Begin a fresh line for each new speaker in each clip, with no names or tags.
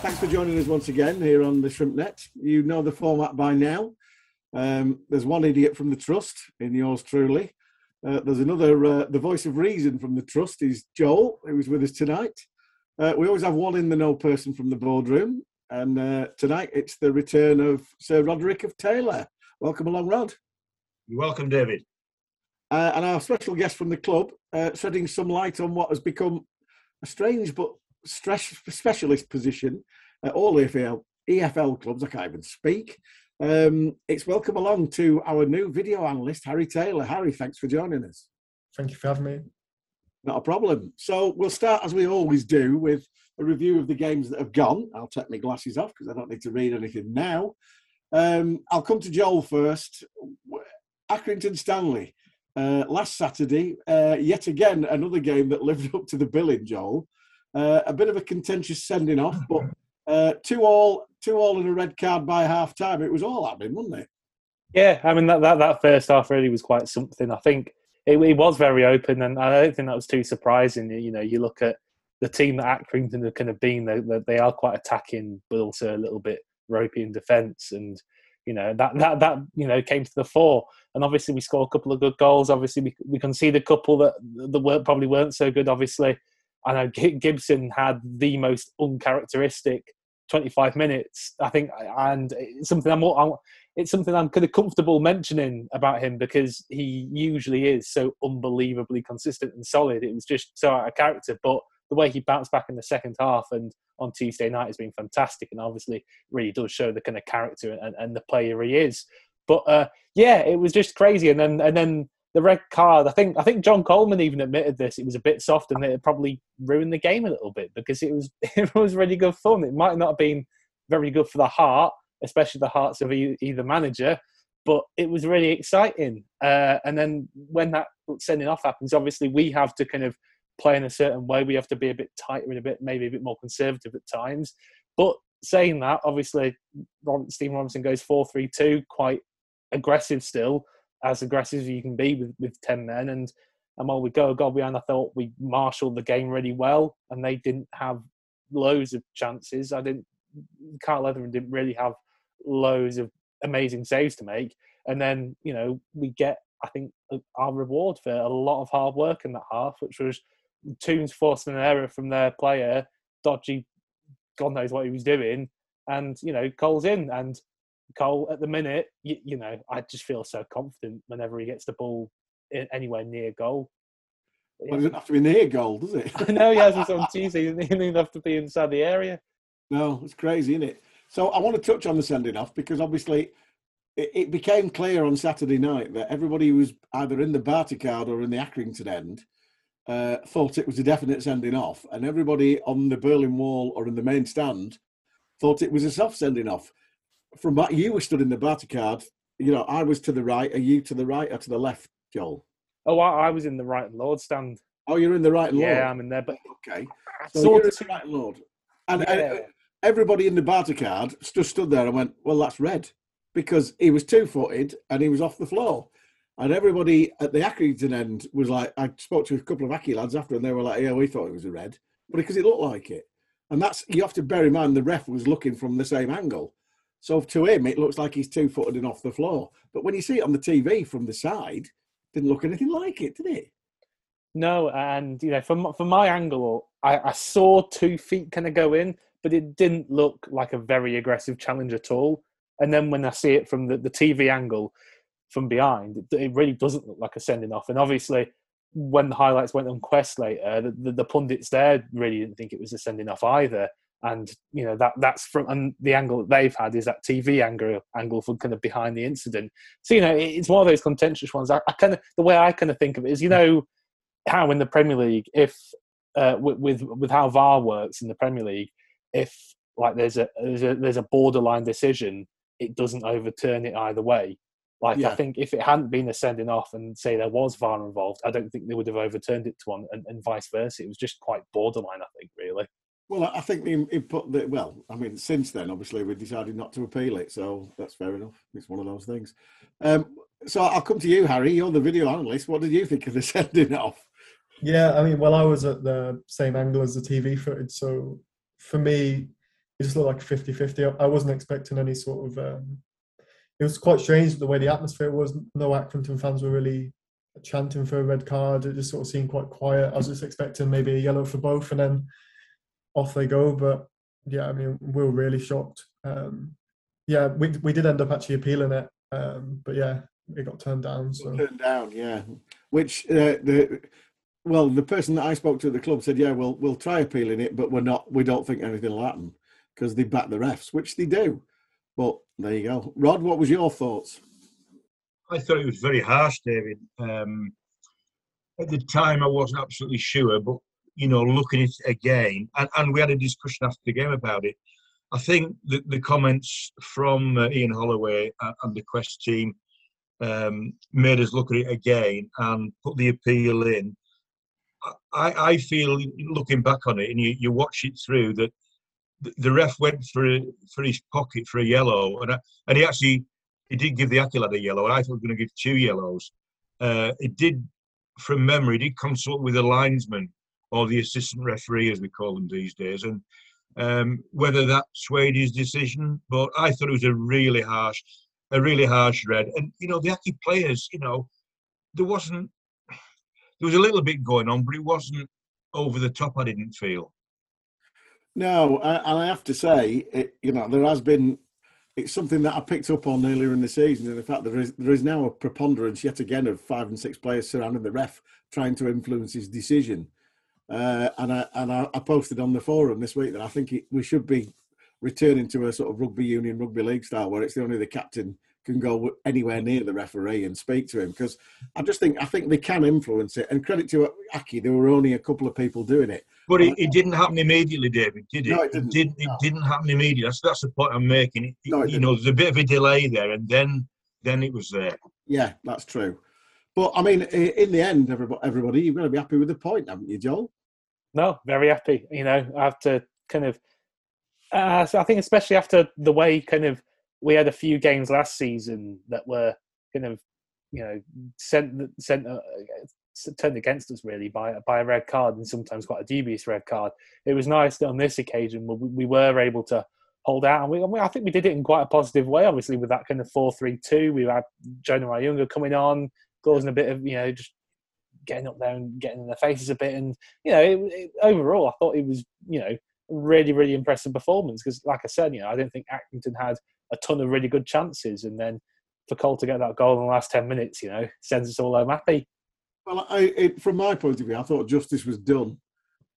Thanks for joining us once again here on the Shrimp Net. You know the format by now. Um, there's one idiot from the trust in yours truly. Uh, there's another, uh, the voice of reason from the trust is Joel, who is with us tonight. Uh, we always have one in the know person from the boardroom, and uh, tonight it's the return of Sir Roderick of Taylor. Welcome along, Rod.
You're welcome, David.
Uh, and our special guest from the club, uh, shedding some light on what has become a strange but specialist position at all EFL, EFL clubs. I can't even speak. Um, it's welcome along to our new video analyst, Harry Taylor. Harry, thanks for joining us.
Thank you for having me.
Not a problem. So we'll start as we always do with a review of the games that have gone. I'll take my glasses off because I don't need to read anything now. Um, I'll come to Joel first. Accrington Stanley. Uh, last Saturday, uh, yet again, another game that lived up to the billing, Joel. Uh, a bit of a contentious sending off, but uh, two all, two all, and a red card by half time. It was all happening, wasn't it?
Yeah, I mean that, that that first half really was quite something. I think it, it was very open, and I don't think that was too surprising. You know, you look at the team that Accrington have kind of been; they, they are quite attacking, but also a little bit ropey in defence, and you know that that that you know came to the fore. And obviously, we scored a couple of good goals. Obviously, we we conceded a couple that that weren't, probably weren't so good. Obviously, I know Gibson had the most uncharacteristic 25 minutes, I think, and it's something I'm, it's something I'm kind of comfortable mentioning about him because he usually is so unbelievably consistent and solid. It was just so out of character, but the way he bounced back in the second half and on Tuesday night has been fantastic, and obviously really does show the kind of character and, and the player he is. But uh, yeah, it was just crazy, and then and then the red card. I think I think John Coleman even admitted this. It was a bit soft, and it probably ruined the game a little bit because it was it was really good fun. It might not have been very good for the heart, especially the hearts of either manager, but it was really exciting. Uh, and then when that sending off happens, obviously we have to kind of play in a certain way. We have to be a bit tighter and a bit maybe a bit more conservative at times. But saying that, obviously, Stephen Robinson goes four three two, quite aggressive still as aggressive as you can be with, with 10 men. And, and while we go a goal behind, I thought we marshaled the game really well and they didn't have loads of chances. I didn't, Kyle Letheren didn't really have loads of amazing saves to make. And then, you know, we get, I think, our reward for a lot of hard work in that half, which was Toons forcing an error from their player, dodgy, God knows what he was doing, and, you know, Cole's in. And Cole at the minute, you, you, know, I just feel so confident whenever he gets the ball in, anywhere near goal.
Well, it doesn't have to be near goal, does it?
I know he has this on Tuesday. He doesn't even have to be inside the area.
No, it's crazy, isn't it? So I want to touch on the sending off because obviously it, it became clear on Saturday night that everybody who was either in the Bartycard or in the Accrington end uh, thought it was a definite sending off, and everybody on the Berlin Wall or in the main stand thought it was a soft sending off from what you were stood in the Bartycard, you know, I was to the right. Are you to the right or to the left, Joel?
Oh, I, I was in the right and Lord stand.
Oh, you're in the right and Lord.
Yeah, I'm in there. But
okay, so you're in the right and Lord, and, yeah. everybody in the Bartycard just stood there and went, "Well, that's red," because he was two-footed and he was off the floor. And everybody at the Accrington end was like, I spoke to a couple of Aki lads after, and they were like, "Yeah, we thought it was a red," but because it looked like it. And that's you have to bear in mind the ref was looking from the same angle. So to him, it looks like he's two footed and off the floor. But when you see it on the TV from the side, didn't look anything like it, did it?
No, and you know, from from my angle, I, I saw two feet kind of go in, but it didn't look like a very aggressive challenge at all. And then when I see it from the, the TV angle from behind, it, it really doesn't look like a sending off. And obviously, when the highlights went on Quest later, the, the, the pundits there really didn't think it was a sending off either and you know that that's from and the angle that they've had is that TV angle angle from kind of behind the incident. So you know it's one of those contentious ones. I, I kind of the way I kind of think of it is you know how in the Premier League, if uh, with, with with how VAR works in the Premier League, if like there's a there's a there's a borderline decision, it doesn't overturn it either way. Like
Yeah.
I think if it hadn't been a sending off and say there was VAR involved, I don't think they would have overturned it to one, and, and vice versa. It was just quite borderline, I think, really.
Well, I think the input put the well. I mean, since then, obviously, we decided not to appeal it, so that's fair enough. It's one of those things. Um, so I'll come to you, Harry. You're the video analyst. What did you think of the sending off?
Yeah, I mean, well, I was at the same angle as the TV footage, so for me, it just looked like 50 50. I wasn't expecting any sort of. Um, it was quite strange the way the atmosphere was. No Accrington fans were really chanting for a red card. It just sort of seemed quite quiet. I was just expecting maybe a yellow for both, and then off they go. But yeah, I mean, we were really shocked. Um, yeah, we we did end up actually appealing it, um, but yeah, it got turned down. So
Turned down, yeah. Which uh, the well, the person that I spoke to at the club said, "Yeah, we'll we'll try appealing it, but we're not. We don't think anything will happen because they back the refs, which they do." But there you go, Rod. What was your thoughts?
I thought it was very harsh, David. Um, at the time, I wasn't absolutely sure, but you know, looking at it again, and, and we had a discussion after the game about it. I think the, the comments from uh, Ian Holloway and, and the Quest team um, made us look at it again and put the appeal in. I, I feel, looking back on it, and you, you watch it through, that the- ref went for for his pocket for a yellow, and and he actually he did give the Akilad a yellow, and I thought he was going to give two yellows. Uh, it did, from memory, did consult with the linesman or the assistant referee, as we call them these days, and um, whether that swayed his decision. But I thought it was a really harsh, a really harsh red. And you know, the Aki players, you know, there wasn't, there was a little bit going on, but it wasn't over the top. I didn't feel.
No, and I have to say, it, you know, there has been. It's something that I picked up on earlier in the season, and in fact, there is there is now a preponderance yet again of five and six players surrounding the ref, trying to influence his decision. Uh, and I and I, I posted on the forum this week that I think it, we should be returning to a sort of rugby union, rugby league style, where it's the only the captain can go anywhere near the referee and speak to him because I just think I think they can influence it. And credit to Aki, there were only a couple of people doing it.
But it, it didn't happen immediately, David, did it?
No, it didn't.
didn't, it
No.
didn't happen immediately. That's, that's the point I'm making. It,
No,
you know, there's a bit of a delay there, and then then it was there.
Yeah, that's true. But I mean, in the end, everybody, everybody you've got to be happy with the point, haven't you, Joel?
No, very happy. You know, to kind of. Uh, so I think especially after the way kind of we had a few games last season that were kind of, you know, sent sent uh, turned against us really by by a red card and sometimes quite a dubious red card. It was nice that on this occasion we, we were able to hold out, and we, and we- I think we did it in quite a positive way. Obviously, with that kind of four three two, we had Jonah Ayunga coming on, causing a bit of you know just getting up there and getting in their faces a bit. And you know, it, it, overall, I thought it was you know really really impressive performance because, like I said, you know, I don't think Accrington had a ton of really good chances, and then for Cole to get that goal in the last ten minutes, you know, sends us all home happy.
Well, I, it, from my point of view, I thought justice was done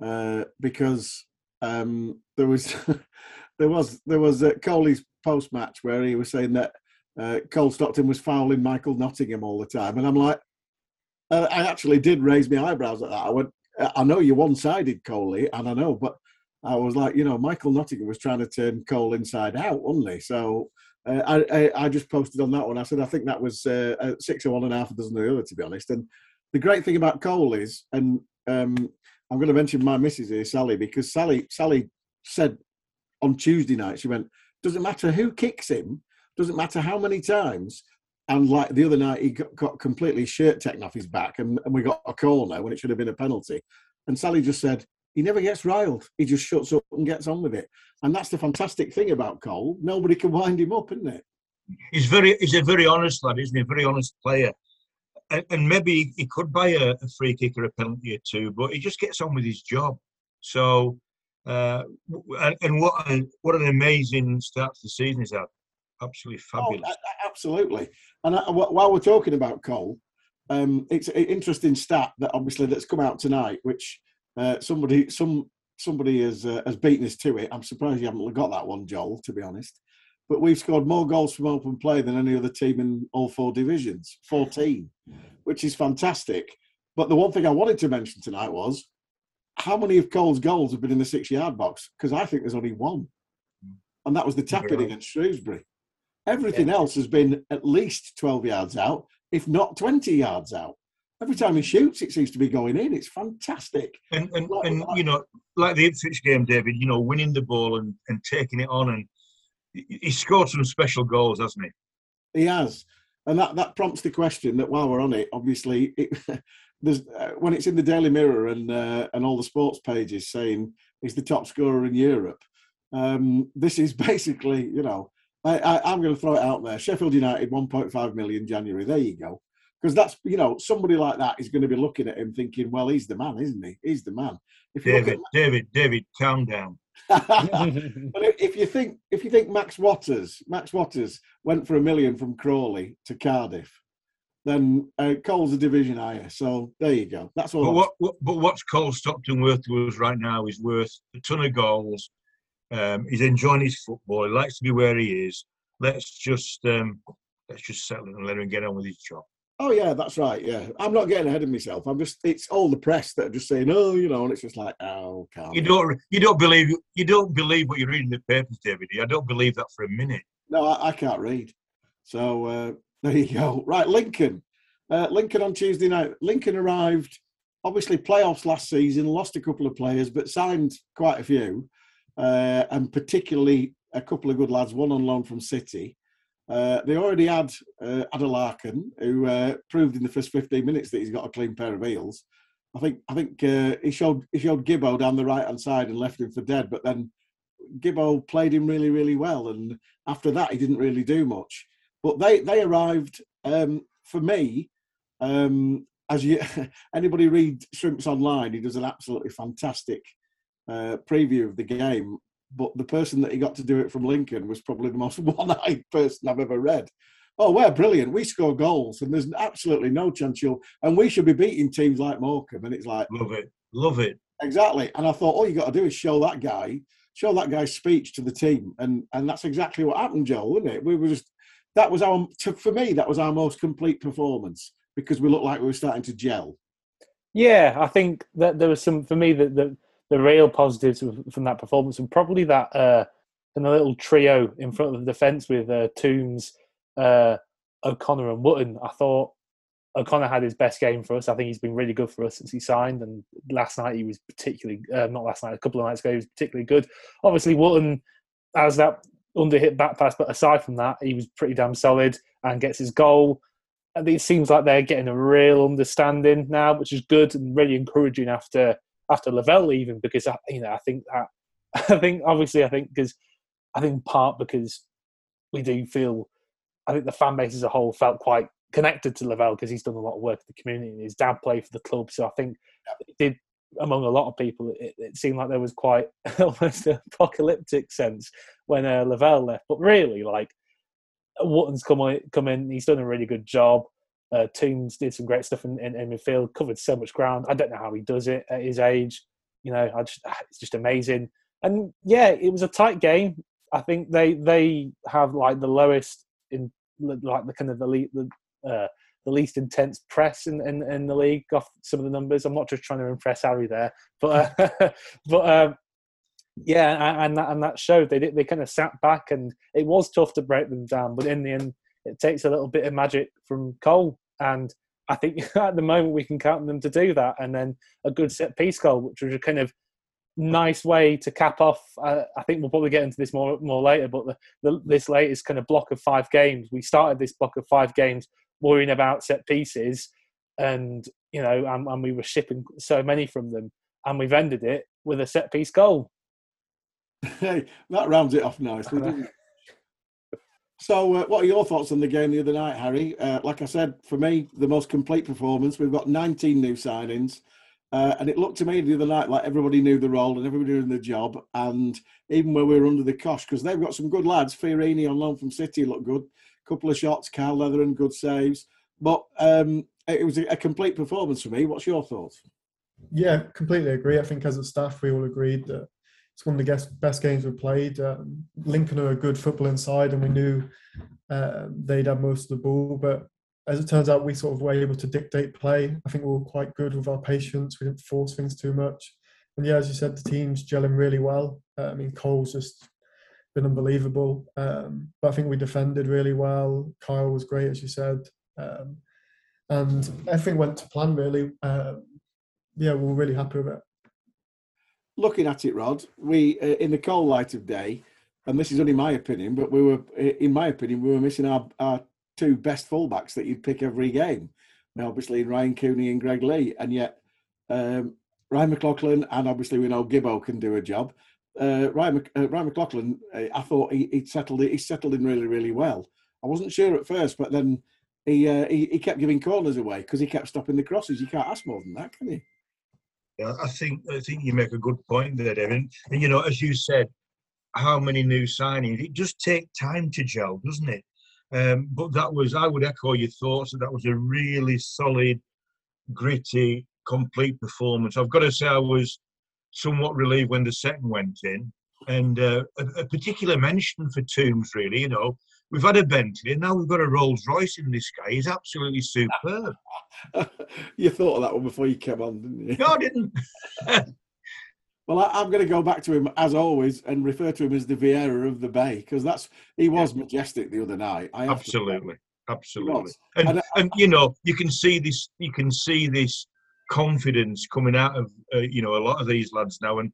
uh, because um, there was there was there was uh, Coley's post match where he was saying that uh, Cole Stockton was fouling Michael Nottingham all the time, and I'm like, I actually did raise my eyebrows at that. I went, I know you're one sided, Coley, and I know, but I was like, you know, Michael Nottingham was trying to turn Cole inside out, wasn't he? So. Uh, I, I I just posted on that one. I said I think that was uh, uh, six or one and a half a dozen of the other, to be honest. And the great thing about Cole is, and um, I'm going to mention my missus here, Sally, because Sally Sally said on Tuesday night she went, doesn't matter who kicks him, doesn't matter how many times. And like the other night, he got, got completely shirt taken off his back, and, and we got a corner when it should have been a penalty. And Sally just said, he never gets riled. He just shuts up and gets on with it. And that's the fantastic thing about Cole. Nobody can wind him up, isn't it?
He's very, he's a very honest lad, isn't he? A very honest player. And, and maybe he could buy a, a free kick or a penalty or two, but he just gets on with his job. So, uh, and, and what a, what an amazing start to the season he's had. Absolutely fabulous.
Oh, a- a- absolutely. And I, while we're talking about Cole, um, it's an interesting stat that obviously that's come out tonight, which uh, somebody some somebody has uh, has beaten us to it. I'm surprised you haven't got that one, Joel. To be honest, but we've scored more goals from open play than any other team in all four divisions, 14, which is fantastic. But the one thing I wanted to mention tonight was how many of Cole's goals have been in the six yard box? Because I think there's only one. And that was the tap in against Shrewsbury. Everything else has been at least 12 yards out, if not 20 yards out. Every time he shoots, it seems to be going in. It's fantastic.
And and,
Like-
and you know, like the Ipswich game, David. You know, winning the ball and, and taking it on, and he- he scored some special goals, hasn't he?
He has, and that that prompts the question that while we're on it, obviously, it, there's uh, when it's in the Daily Mirror and uh, and all the sports pages saying he's the top scorer in Europe. Um, this is basically, you know, I, I, I'm going to throw it out there. Sheffield United, 1.5 million January. There you go. Because that's, you know, somebody like that is going to be looking at him thinking, well, he's the man, isn't he? He's the man. If you look
David, David, David, calm down.
But if- if you think if you think Max Watters, Max Watters went for a million from Crawley to Cardiff, then uh, Cole's a division higher. So there you go. That's all.
But what, what but what's Cole Stockton worth to us right now is worth a ton of goals. Um, he's enjoying his football. He likes to be where he is. Let's just um, let's just settle it and let him get on with his job.
Oh yeah, that's right. Yeah, I'm not getting ahead of myself. I'm just it's all the press that are just saying, oh, you know, and it's just like, oh, calm.
You don't you don't believe you don't believe what you're reading in the papers, David. I don't believe that for a minute.
No, I, I can't read. So uh, there you go. Right, Lincoln. Uh, Lincoln on Tuesday night. Lincoln arrived, obviously, playoffs last season, lost a couple of players, but signed quite a few, uh, and particularly a couple of good lads, one on loan from City. Uh, they already had uh, Adelakun, who uh, proved in the first 15 minutes that he's got a clean pair of heels. I think I think uh, he showed he showed Gibbo down the right hand side and left him for dead, but then Gibbo played him really really well, and after that he didn't really do much. But they they arrived um, for me. Um, as you anybody read Shrimps online, he does an absolutely fantastic uh, preview of the game. But the person that he got to do it from Lincoln was probably the most one-eyed person I've ever read. Oh, we're brilliant. We score goals, and there's absolutely no chance you'll. And we should be beating teams like Morecambe. And it's like,
Love it, love it.
Exactly. And I thought all you got to do is show that guy, show that guy's speech to the team, and and that's exactly what happened, Joel, wasn't it? We were just that was our to, for me that was our most complete performance because we looked like we were starting to gel.
Yeah, I think that there was some for me that the the real positives from that performance and probably that uh and the little trio in front of the defence with uh, Toombs, uh, O'Connor and Wootton. I thought O'Connor had his best game for us. I think he's been really good for us since he signed. And last night he was particularly uh, not last night, a couple of nights ago he was particularly good. Obviously Wootton has that under hit back pass, but aside from that, he was pretty damn solid and gets his goal. And it seems like they're getting a real understanding now, which is good and really encouraging after after Lavelle leaving because I, you know I think that I think obviously I think because I think part because we do feel I think the fan base as a whole felt quite connected to Lavelle because he's done a lot of work in the community and his dad played for the club, so I think it did among a lot of people it, it seemed like there was quite almost an apocalyptic sense when uh, Lavelle left, but really like Wootton's come on, come in. He's done a really good job. Uh, Toombs did some great stuff in, in, in midfield, covered so much ground. I don't know how he does it at his age. You know, I just it's just amazing. And yeah, it was a tight game. I think they they have like the lowest in like the kind of the the, uh, the least intense press in, in, in the league off some of the numbers. I'm not just trying to impress Harry there, but uh, but um, yeah, and that and that showed they they kind of sat back and it was tough to break them down, but in the end, it takes a little bit of magic from Cole, and I think at the moment we can count on them to do that, and then a good set piece goal, which was a kind of nice way to cap off. Uh, I think we'll probably get into this more more later, but the, the, this latest kind of block of five games, we started this block of five games worrying about set pieces, and you know, and, and we were shipping so many from them, and we've ended it with a set piece goal.
Hey, that rounds it off nicely, doesn't it? So, uh, what are your thoughts on the game the other night, Harry? Uh, like I said, for me, the most complete performance. We've got 19 new signings, uh, and it looked to me the other night like everybody knew the role and everybody knew the job. And even when we were under the cosh, because they've got some good lads. Fiorini on loan from City looked good. A Couple of shots, Kyle Letheren good saves. But um, it was a, a complete performance for me. What's your thoughts?
Yeah, completely agree. I think as a staff, we all agreed that it's one of the best, games we've played. Um, Lincoln are a good football inside, and we knew uh, they'd have most of the ball. But as it turns out, we sort of were able to dictate play. I think we were quite good with our patience. We didn't force things too much. And yeah, as you said, the team's gelling really well. Uh, I mean, Cole's just been unbelievable. Um, but I think we defended really well. Kyle was great, as you said. Um, and everything went to plan, really. Um, yeah, we were really happy with it.
Looking at it, Rod, we, uh, in the cold light of day, and this is only my opinion, but we were, in my opinion, we were missing our, our two best fullbacks that you'd pick every game. Now, obviously, Ryan Cooney and Greg Leigh, and yet um, Ryan McLaughlin, and obviously we know Gibbo can do a job. Uh, Ryan, uh, Ryan McLaughlin, uh, I thought he, he settled he settled in really really well. I wasn't sure at first, but then he uh, he, he kept giving corners away because he kept stopping the crosses. You can't ask more than that, can you?
Yeah, I think I think you make a good point there, Devin. And you know, as you said, how many new signings? It does take time to gel, doesn't it? Um, but that was, I would echo your thoughts that that was a really solid, gritty, complete performance. I've got to say, I was somewhat relieved when the second went in. And uh, a, a, particular mention for Toombs, really, you know, we've had a Bentley and now we've got a Rolls Royce in this guy. He's absolutely superb.
you thought of that one before you came on, didn't you?
No, I didn't.
Well, I, am going to go back to him as always and refer to him as the Vieira of the Bay because that's he was majestic the other night.
absolutely, absolutely, and, and, and you know you can see this, you can see this confidence coming out of uh, you know a lot of these lads now, and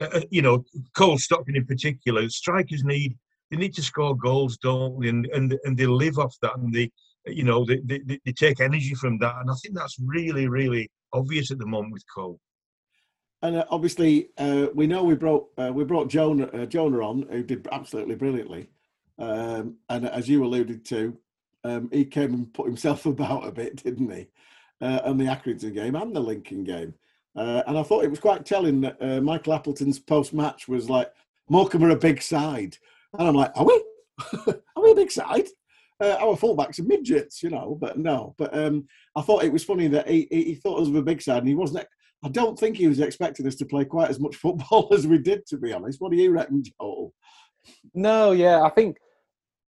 uh, uh you know Cole Stockton in particular. Strikers need they need to score goals, don't they? And and, and they live off that, and they you know they, they, they take energy from that, and I think that's really really obvious at the moment with Cole.
And uh, obviously uh, we know we brought uh, we brought Jonah uh, Jonah on who did absolutely brilliantly, um, and as you alluded to, um, he came and put himself about a bit, didn't he? Uh, on the Accrington game and the Lincoln game, uh, and I thought it was quite telling that Michael Appleton's post match was like Morecambe are a big side, and I'm like, are we? are we a big side? our fullbacks are midgets, you know, but no. But um, I thought it was funny that he, he thought us of a big side, and he wasn't I don't think he was expecting us to play quite as much football as we did, to be honest. What do you reckon, Joel?
No, yeah, I think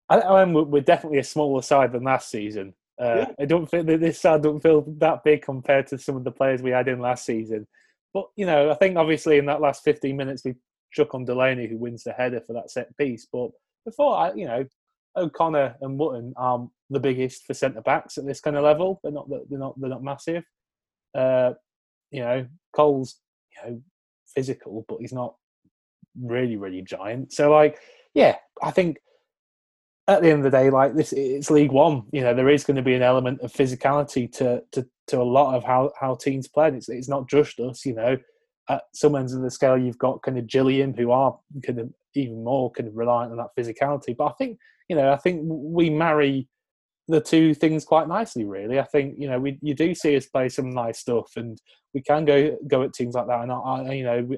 I, I mean, we're definitely a smaller side than last season. Uh, yeah. I don't feel that this side don't feel that big compared to some of the players we had in last season. But you know, I think obviously in that last 15 minutes we chuck on Delaney who wins the header for that set piece. But before, I, you know, O'Connor and Wootton are the biggest for centre backs at this kind of level. They're not they're not they're not massive. Uh, you know, Cole's you know physical, but he's not really really giant. So like, yeah, I think at the end of the day, like this, it's League One. You know, there is going to be an element of physicality to to to a lot of how how teams play. It's it's not just us. You know, at some ends of the scale, you've got kind of Gillingham who are kind of even more kind of reliant on that physicality. But I think you know, I think we marry the two things quite nicely. Really, I think you know we you do see us play some nice stuff, and we can go go at teams like that. And I, you know,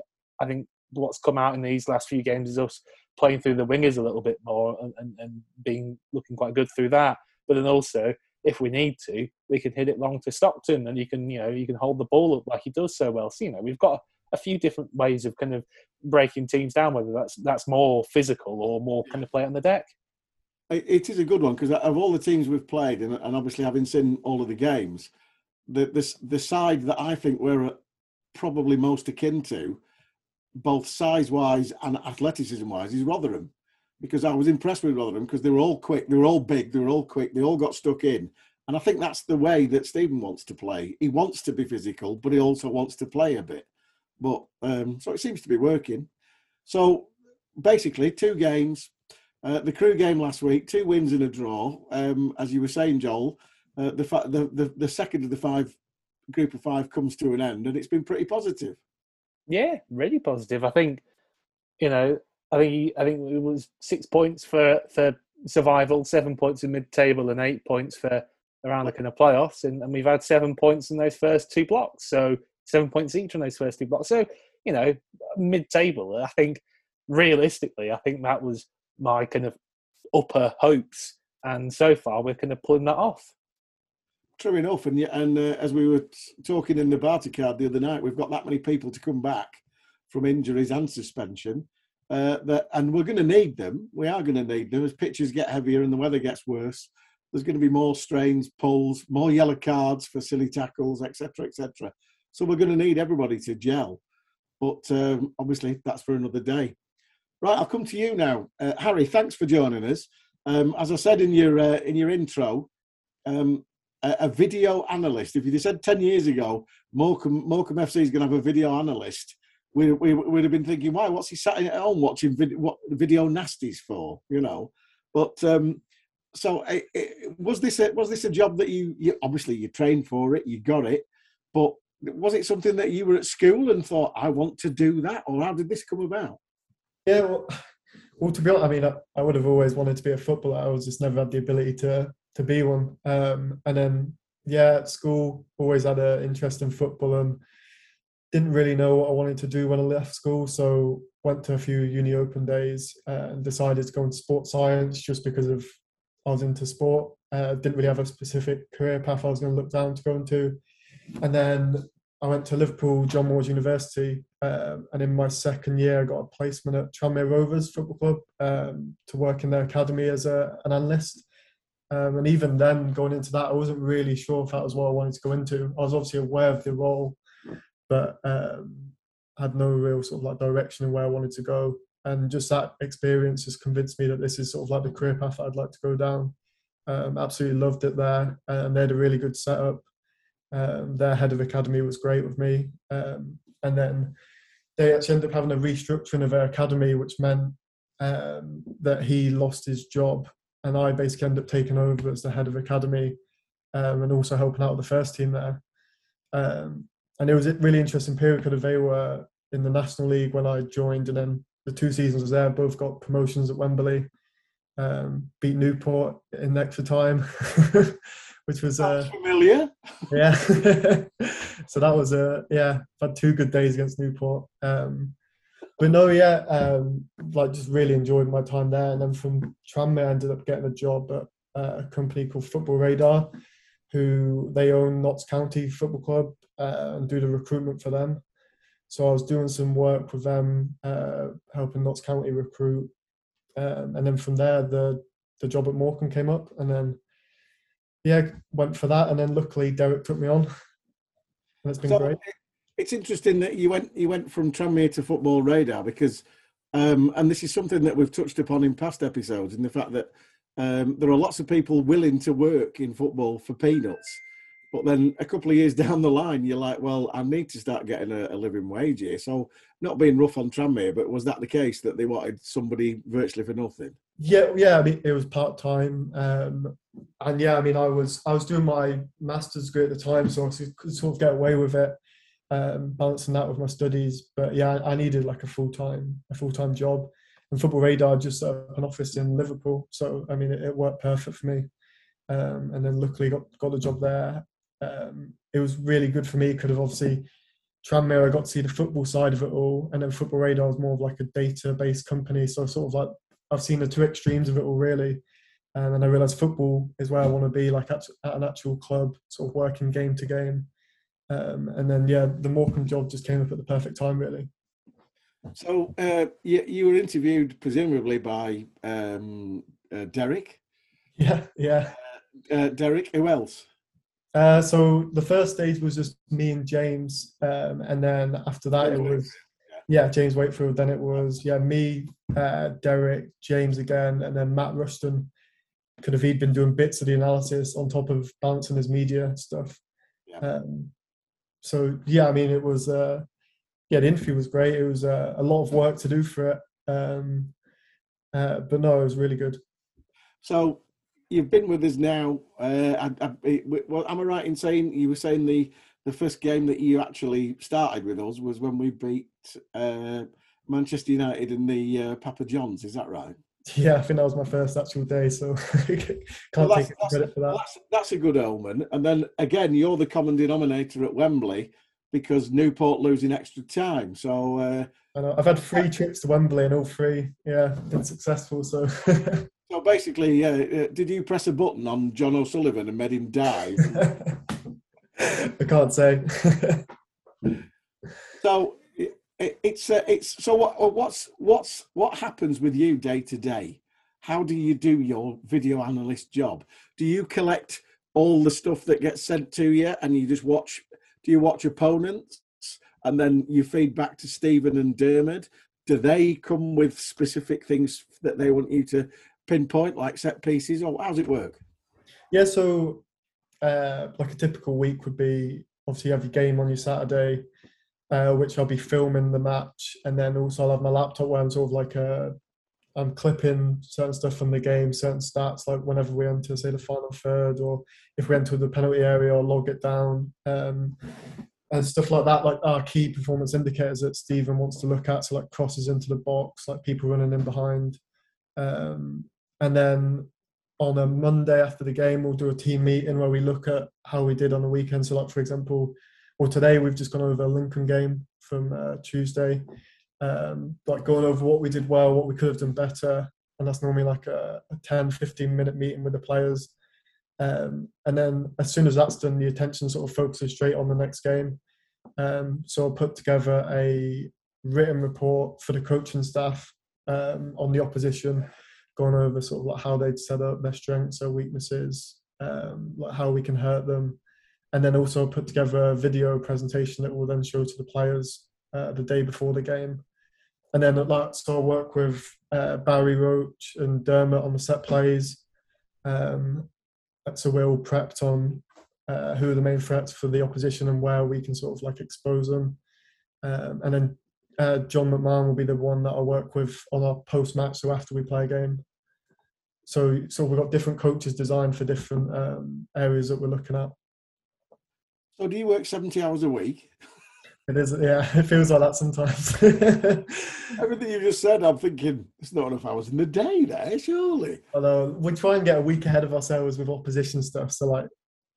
I think what's come out in these last few games is us playing through the wingers a little bit more and, and, and being looking quite good through that. But then also, if we need to, we can hit it long to Stockton, and you can you know you can hold the ball up like he does so well. So you know we've got a few different ways of kind of breaking teams down, whether that's that's more physical or more kind of play on the deck.
It is a good one because of all the teams we've played, and, obviously having seen all of the games, the, the the side that I think we're uh, probably most akin to, both size wise and athleticism wise, is Rotherham. Because I was impressed with Rotherham because they were all quick, they were all big, they were all quick, they all got stuck in. And I think that's the way that Stephen wants to play. He wants to be physical, but he also wants to play a bit. But um, so it seems to be working. So basically, two games. Uh, the crew game last week, two wins and a draw. Um, as you were saying, Joel, uh, the, the, the the second of the five group of five comes to an end, and it's been pretty positive.
Yeah, really positive. I think you know, I think I think it was six points for for survival, seven points in mid-table, and eight points for around the kind of playoffs, and, and we've had seven points in those first two blocks, so seven points each on those first two blocks. So you know, mid-table. I think realistically, I think that was my kind of upper hopes, and so far we're kind of pulling that off.
True enough, and and uh, as we were talking in the Barty card the other night, we've got that many people to come back from injuries and suspension. Uh, that and we're going to need them. We are going to need them as pitches get heavier and the weather gets worse. there's going to be more strains, pulls, more yellow cards for silly tackles, etc., etc. So we're going to need everybody to gel. But um, obviously, that's for another day. Right, I'll come to you now, uh, Harry. Thanks for joining us. Um, as I said in your uh, in your intro, um, a, a, video analyst. If you'd said ten years ago, Morecambe, FC is going to have a video analyst, we, we would have been thinking, why? What's he sat at home watching vid- what video nasties for? You know. But um, so, it, it, was this a, was this a job that you, you obviously you trained for it, you got it, but was it something that you were at school and thought I want to do that, or how did this come about?
Yeah, well, well to be honest, I mean, I, I, would have always wanted to be a footballer. I was just never had the ability to to be one. Um, and then, yeah, at school, always had an interest in football and didn't really know what I wanted to do when I left school. So went to a few uni open days uh, and decided to go into sports science just because of I was into sport. Uh, didn't really have a specific career path I was going to look down to go into. And then I went to Liverpool John Moores University, um, and in my second year, I got a placement at Tranmere Rovers Football Club um, to work in their academy as a, an analyst. Um, and even then, going into that, I wasn't really sure if that was what I wanted to go into. I was obviously aware of the role, but um, had no real sort of like direction in where I wanted to go. And just that experience has convinced me that this is sort of like the career path I'd like to go down. Um, absolutely loved it there, and they had a really good setup. Um, their head of academy was great with me, um, and then they actually ended up having a restructuring of their academy, which meant um, that he lost his job, and I basically ended up taking over as the head of academy, um, and also helping out with the first team there. Um, and it was a really interesting period because they were in the National League when I joined, and then the two seasons was there, both got promotions at Wembley. Um, beat Newport in extra time, which was
uh, familiar.
Yeah, so that was a yeah. I've had two good days against Newport. Um, but no, yeah, um, like just really enjoyed my time there. And then from Tranmere, I ended up getting a job at a company called Football Radar, who they own Notts County Football Club uh, and do the recruitment for them. So I was doing some work with them, uh, helping Notts County recruit, um, and then from there the the job at Morecambe came up, and then yeah, went for that, and then luckily Derek put me on, and it's been so great.
It's interesting that you went you went from Tranmere to Football Radar because, um, and this is something that we've touched upon in past episodes, in the fact that um, there are lots of people willing to work in football for peanuts. But then a couple of years down the line, you're like, well, I need to start getting a, a living wage here. So, not being rough on Tranmere, but was that the case that they wanted somebody virtually for nothing?
Yeah, yeah. I mean, it was part time, um, and yeah, I mean, I was I was doing my master's degree at the time, so I could sort of get away with it, um, balancing that with my studies. But yeah, I needed like a full time a full time job, and Football Radar just set up an office in Liverpool, so I mean, it, it worked perfect for me. Um, and then luckily got got the job there. Um, it was really good for me. Could have obviously Tranmere, I got to see the football side of it all, and then Football Radar was more of like a database company. So sort of like I've seen the two extremes of it all really. Um, and I realised football is where I want to be, like at, at, an actual club, sort of working game to game. Um, and then yeah, the Morecambe job just came up at the perfect time, really.
So uh, you, you, were interviewed presumably by um, uh, Derek.
Yeah, yeah.
Uh, uh Derek, who else?
Uh, so the first stage was just me and James, um, and then after that it was yeah James Wakefield. Then it was yeah me, uh, Derek, James again, and then Matt Rushton. Could have he'd been doing bits of the analysis on top of balancing his media stuff. Yeah. Um, so yeah, I mean it was uh, yeah the interview was great. It was uh, a lot of work to do for it, um, uh, but no, it was really good.
So you've been with us now. Uh, I, I, well, am I right in saying you were saying the the first game that you actually started with us was when we beat uh, Manchester United in the uh, Papa John's? Is that right?
Yeah, I think that was my first actual day, so can't well, take credit for that.
That's, that's a good omen. And then again, you're the common denominator at Wembley because Newport losing extra time. So uh,
I know. I've had three trips to Wembley and all three, yeah, been successful. So
So basically, yeah, uh, did you press a button on John O'Sullivan and made him die?
I can't say.
so it, it's uh, it's so what what's what's what happens with you day to day? how do you do your video analyst job? Do you collect all the stuff that gets sent to you and you just watch? Do you watch opponents and then you feed back to Stephen and Dermot? Do they come with specific things that they want you to pinpoint, like set pieces, or how's it work?
Yeah, so uh, like a typical week would be obviously you have your game on your Saturday, uh, which I'll be filming the match, and then also I'll have my laptop where I'm sort of like a, I'm clipping certain stuff from the game, certain stats, like whenever we enter, say, the final third, or if we enter the penalty area, I'll log it down. Um, and stuff like that, like our key performance indicators that Stephen wants to look at, so like crosses into the box, like people running in behind. Um, and then on a Monday after the game, we'll do a team meeting where we look at how we did on the weekend. So, like for example, well today we've just gone over the Lincoln game from uh, Tuesday, um, like going over what we did well, what we could have done better, and that's normally like a, a 10, 15 minute meeting with the players. Um, and then as soon as that's done, the attention sort of focuses straight on the next game. Um, so I'll put together a written report for the coaching staff um, on the opposition, going over sort of like how they'd set up their strengths or weaknesses, um, like how we can hurt them, and then also put together a video presentation that we'll then show to the players uh, the day before the game. And then at that, so I'll work with uh, Barry Roche and Dermot on the set plays. Um, so we're all prepped on uh, who are the main threats for the opposition and where we can sort of like expose them. Um, and then uh, John McMahon will be the one that I work with on our post match, so after we play a game. So, so we've got different coaches designed for different um, areas that we're looking at.
So, do you work seventy hours a week?
It is, yeah. It feels like that sometimes.
Everything you just said, I'm thinking it's not enough hours in the day, there, surely.
Although we try and get a week ahead of ourselves with opposition stuff. So, like,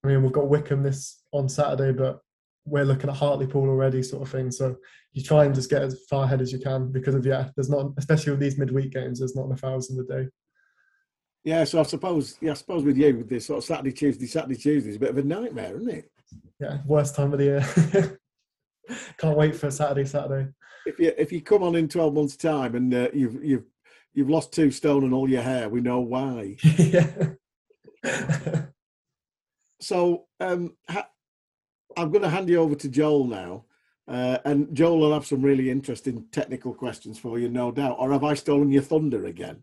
I mean, we've got Wycombe this on Saturday, but we're looking at Hartlepool already, sort of thing. So you try and just get as far ahead as you can because of yeah, there's not, especially with these midweek games, there's not enough hours in the day.
Yeah, so I suppose, yeah, I suppose with you, with this sort of Saturday, Tuesday, Saturday, Tuesday is a bit of a nightmare, isn't it?
Yeah, worst time of the year. Can't wait for Saturday, Saturday.
If you if you come on in twelve months' time and uh, you've you've you've lost two stone and all your hair, we know why.
yeah.
so um, ha- I'm going to hand you over to Joel now. Uh, and Joel will have some really interesting technical questions for you, no doubt. Or have I stolen your thunder again?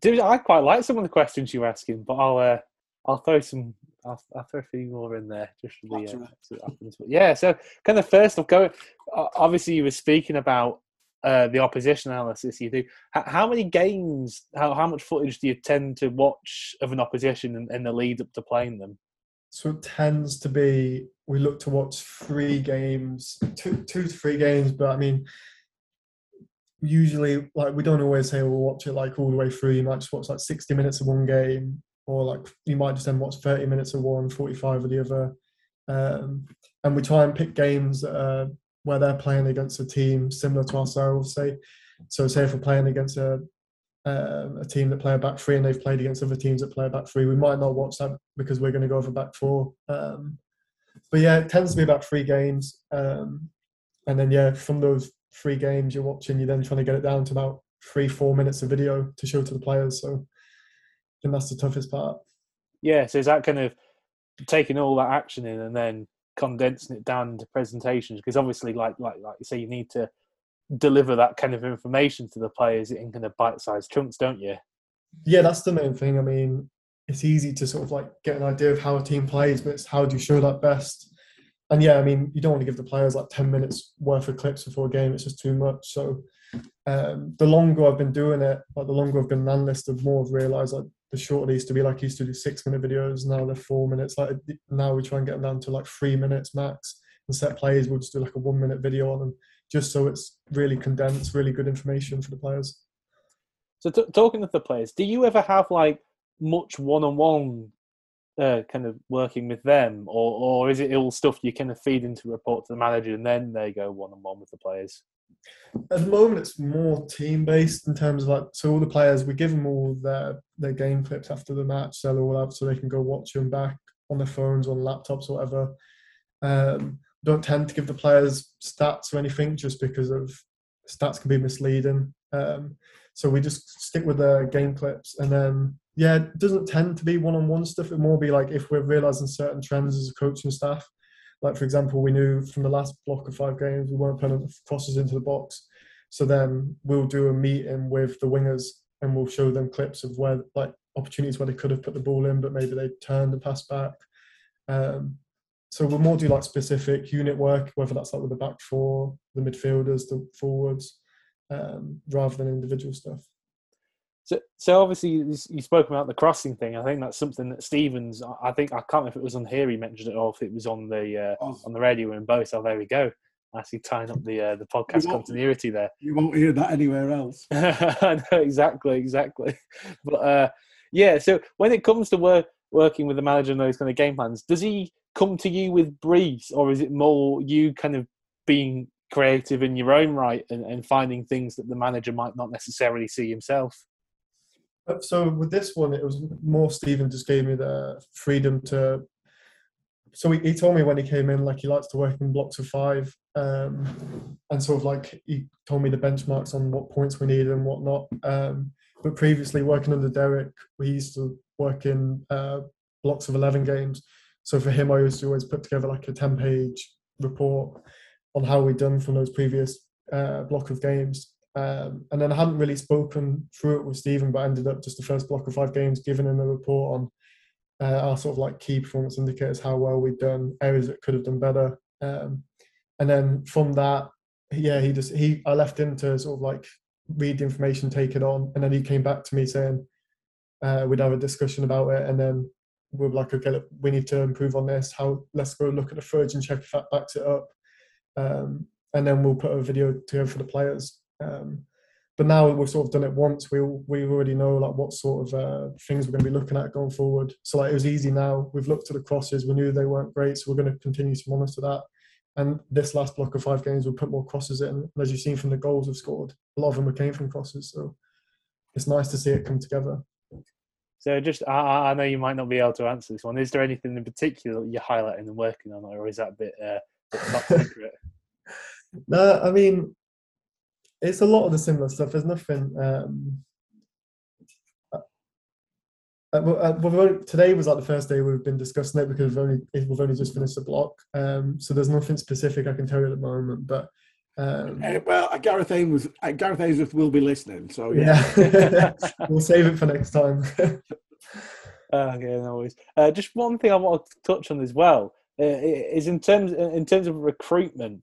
Dude, I quite like some of the questions you're asking, but I'll uh, I'll throw some I'll, I'll, throw a few more in there just for the uh, see what happens. But yeah, so kind of first of going, obviously you were speaking about uh, the opposition analysis you do. H- how many games, how, how much footage do you tend to watch of an opposition in, in the lead up to playing them?
So it tends to be we look to watch three games, two two to three games, but I mean usually like we don't always say we'll watch it like all the way through. You might just watch like 60 minutes of one game, or like you might just then watch 30 minutes of one, 45 of the other. Um, and we try and pick games uh, where they're playing against a team similar to ourselves. Say, so say if we're playing against a um, a team that play a back three and they've played against other teams that play a back three, we might not watch that because we're going to go for back four. Um, but yeah, it tends to be about three games, um, and then yeah, from those three games you're watching, you're then trying to get it down to about three, four minutes of video to show to the players. So think that's the toughest part.
Yeah, so is that kind of taking all that action in and then condensing it down into presentations? Because obviously, like like like you say, you need to deliver that kind of information to the players in kind of bite-sized chunks, don't you?
Yeah, that's the main thing. I mean, it's easy to sort of like get an idea of how a team plays, but it's how do you show that best? And yeah, I mean, you don't want to give the players like ten minutes worth of clips before a game; it's just too much. So um, the longer I've been doing it, like the longer I've been an analyst, the more I've realised like the short used to be like used to do six minute videos. Now they're four minutes. Like now we try and get them down to like three minutes max. And set plays, we'll just do like a one minute video on them, just so it's really condensed, really good information for the players.
So t- talking to the players, do you ever have like much one on one kind of working with them, or or is it all stuff you kind of feed into report to the manager and then they go one on one with the players?
At the moment, it's more team based in terms of like so all the players we give them all their their game clips after the match, so they're all out so they can go watch them back on their phones, on laptops, or whatever. Um, don't tend to give the players stats or anything just because of stats can be misleading. Um, So we just stick with the game clips, and then yeah, it doesn't tend to be one-on-one stuff. It more be like if we're realizing certain trends as a coaching staff. Like for example, we knew from the last block of five games we weren't putting crosses into the box, so then we'll do a meeting with the wingers and we'll show them clips of where like opportunities where they could have put the ball in, but maybe they turned and passed back. Um, so we'll more do like specific unit work, whether that's like with the back four, the midfielders, the forwards, um, rather than individual stuff.
So, so obviously you you spoke about the crossing thing. I think that's something that Stevens. I think I can't remember if it was on here he mentioned it or if it was on the uh,
Oz.
on the radio in both. Oh, there we go. Actually tying up the uh, the podcast continuity there.
You won't hear that anywhere else.
I know, exactly, exactly. But uh, yeah, so when it comes to work, working with the manager and those kind of game plans, does he come to you with briefs, or is it more you kind of being creative in your own right and, and finding things that the manager might not necessarily see himself?
Uh, So with this one, it was more Stephen just gave me the freedom to. So he, he told me when he came in, like he likes to work in blocks of five, um, and sort of like he told me the benchmarks on what points we needed and whatnot. Um, but previously, working under Derek, we used to work in uh, blocks of eleven games. So for him, I used to always put together like a ten-page report on how we'd done from those previous uh, block of games. Um, and then I hadn't really spoken through it with Stephen, but ended up just the first block of five games giving him a report on uh, our sort of like key performance indicators, how well we'd done, areas that could have done better. Um, and then from that, yeah, he just he I left him to sort of like read the information, take it on, and then he came back to me saying uh, we'd have a discussion about it, and then we we're like, okay, look, we need to improve on this. How let's go look at the footage and check if that backs it up, um, and then we'll put a video together for the players. Um, but now we've sort of done it once. We we already know like what sort of uh, things we're going to be looking at going forward. So like it was easy now. We've looked at the crosses. We knew they weren't great, so we're going to continue to monitor that. And this last block of five games, we'll put more crosses in. And as you've seen from the goals we've scored, a lot of them came from crosses. So it's nice to see it come together.
So just, I- I, know you might not be able to answer this one. Is there anything in particular that you're highlighting and working on, or is that a bit, uh, bit top secret?
No, I mean, it's a lot of the similar stuff. There's nothing. Um, uh, only, today was like the first day we've been discussing it because we've only we've only just finished the block. Um, so there's nothing specific I can tell you at the moment. But um,
Eh, well, uh, Gareth Ainsworth, uh, Gareth Ainsworth will be listening. So yeah,
yeah, we'll save it for next time.
Uh, okay, no worries. Uh, just one thing I want to touch on as well uh, is in terms in terms of recruitment.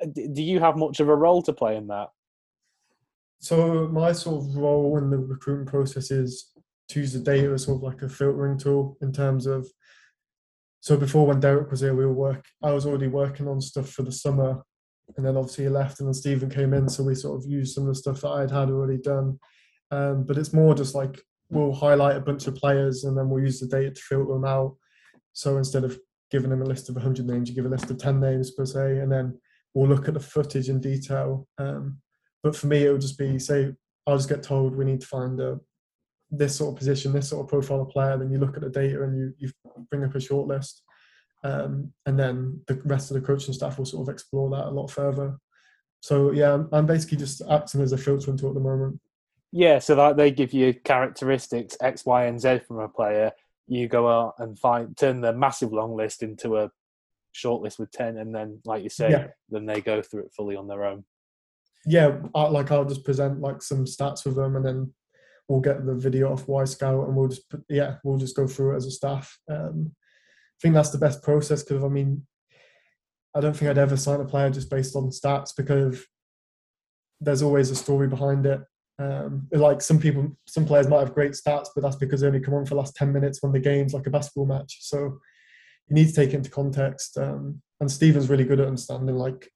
uh, Do you have much of a role to play in that?
So my sort of role in the recruitment process is to use the data as sort of like a filtering tool in terms of. So before when Derek was here, we were work. I was already working on stuff for the summer, and then obviously he left, and then Stephen came in. So we sort of used some of the stuff that I'd had already done. Um, but it's more just like we'll highlight a bunch of players, and then we'll use the data to filter them out. So instead of giving them a list of 100 names, you give a list of 10 names per se, and then we'll look at the footage in detail. Um, but for me, it would just be say I'll just get told we need to find a this sort of position, this sort of profile of player. Then you look at the data and you you bring up a short list, um, and then the rest of the coaching staff will sort of explore that a lot further. So yeah, I'm, I'm basically just acting as a filtering tool at the moment.
Yeah, so that they give you characteristics X, Y, and Z from a player. You go out and find turn the massive long list into a short list with ten, and then, like you say,
Yeah.
then they go through it fully on their own.
Yeah, I, like I'll just present like some stats with them, and then we'll get the video off Wyscout, and we'll just put, yeah, we'll just go through it as a staff. Um, I think that's the best process because I mean, I don't think I'd ever sign a player just based on stats because there's always a story behind it. Um, like some people, some players might have great stats, but that's because they only come on for the last ten minutes when the game's like a basketball match. So you need to take into context. Um, and Stephen's really good at understanding like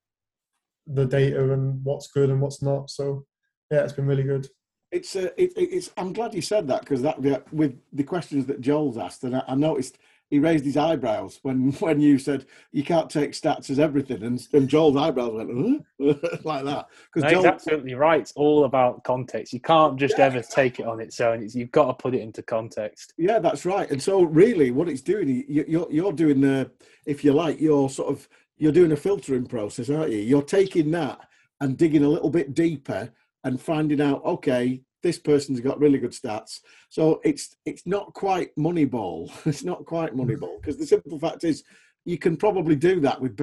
the data and what's good and what's not. So yeah, it's been really good.
It's uh, it, it- it's. I'm glad you said that because that with the questions that Joel's asked, and I, I noticed he raised his eyebrows when when you said you can't take stats as everything, and, and Joel's eyebrows went huh? like that because
he's
Joel.
absolutely right. It's all about context. You can't just ever take it on its own. It's, you've got to put it into context.
Yeah, that's right. And so, really, what it's doing, you- you're you're doing the, if you like, you're sort of you're doing a filtering process, aren't you? You're taking that and digging a little bit deeper and finding out, okay, this person's got really good stats. So it's it's not quite Moneyball. It's not quite hmm. Moneyball because the simple fact is you can probably do that with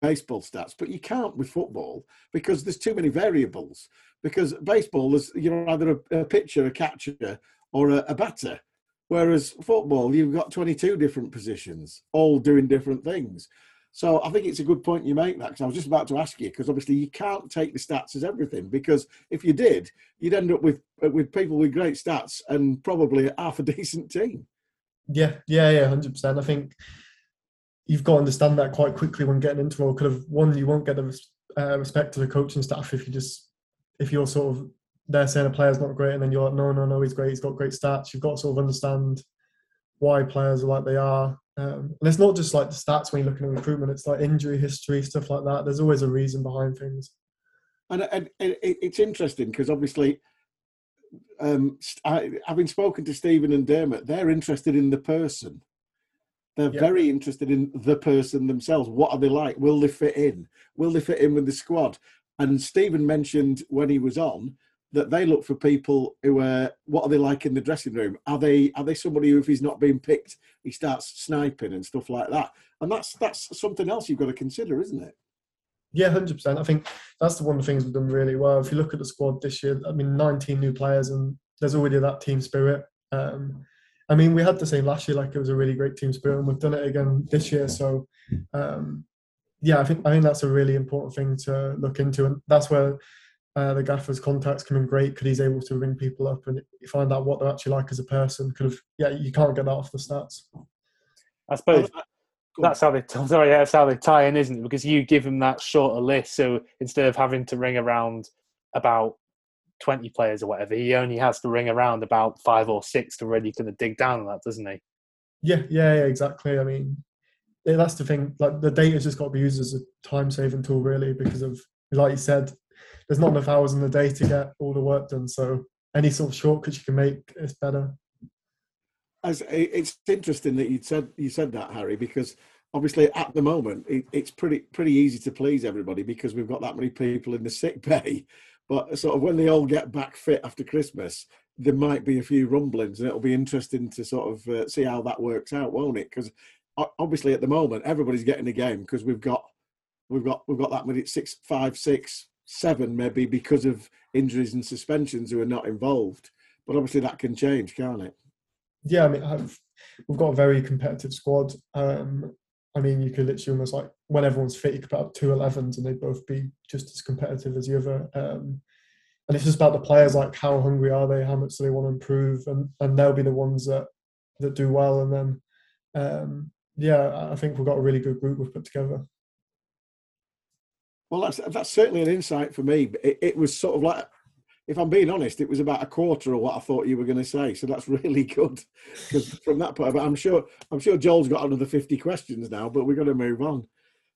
baseball stats, but you can't with football because there's too many variables. Because baseball is you're either a, a pitcher, a catcher, or a, a batter. Whereas football, you've got 22 different positions, all doing different things. So I think it's a good point you make that because I was just about to ask you because obviously you can't take the stats as everything because if you did, you'd end up with with people with great stats and probably half a decent team.
Yeah, yeah, yeah, hundred percent. I think you've got to understand that quite quickly when getting into role. Kind of one, you won't get the uh, respect of the coaching staff if you just if you're sort of they're saying a player's not great, and then you're like, no, no, no, he's great. He's got great stats. You've got to sort of understand why players are like they are. Um, and it's not just like the stats when you're looking at recruitment, it's like injury history, stuff like that. There's always a reason behind things.
And, and, and it's interesting because obviously, um, I, having spoken to Stephen and Dermot, they're interested in the person. They're yep. very interested in the person themselves. What are they like? Will they fit in? Will they fit in with the squad? And Stephen mentioned when he was on that they look for people who are what are they like in the dressing room? Are they are they somebody who if he's not being picked, he starts sniping and stuff like that? And that's that's something else you've got to consider, isn't it?
Yeah, hundred percent. I think that's the one of the things we've done really well. If you look at the squad this year, I mean, nineteen new players, and there's already that team spirit. Um, I mean, we had the same last year, like it was a really great team spirit, and we've done it again this year. So, um, yeah, I think I think that's a really important thing to look into, and that's where uh, the gaffer's contacts come in great because he's able to ring people up and find out what they're actually like as a person. Kind of, yeah, you can't get that off the stats.
I suppose that's how they. Sorry, that's how they tie in, isn't it? Because you give them that shorter list, so instead of having to ring around about twenty players or whatever, he only has to ring around about five or six to really kind of dig down on that, doesn't he?
Yeah, yeah, yeah, exactly. I mean, that's the thing. Like the data's just got to be used as a time saving tool, really, because of like you said, there's not enough hours in the day to get all the work done. So any sort of shortcuts you can make is better.
As it's interesting that you said you said that, Harry, because obviously at the moment it, it's pretty pretty easy to please everybody because we've got that many people in the sick bay. But sort of when they all get back fit after Christmas, there might be a few rumblings, and it'll be interesting to sort of uh, see how that works out, won't it? Because obviously at the moment everybody's getting a game because we've got we've got we've got that many six five six seven maybe because of injuries and suspensions who are not involved. But obviously that can change, can't it?
Yeah, I mean, I've, we've got a very competitive squad. Um, I mean, you could literally almost like when everyone's fit, you could put up two 11s and they'd both be just as competitive as the other. Um, and it's just about the players, like how hungry are they, how much do they want to improve, and and they'll be the ones that that do well. And then, um, yeah, I think we've got a really good group we've put together.
Well, that's that's certainly an insight for me. It, it, was sort of like, if I'm being honest, it was about a quarter of what I thought you were going to say. So that's really good because from that point, but I'm sure I'm sure Joel's got another 50 questions now, but we've got to move on.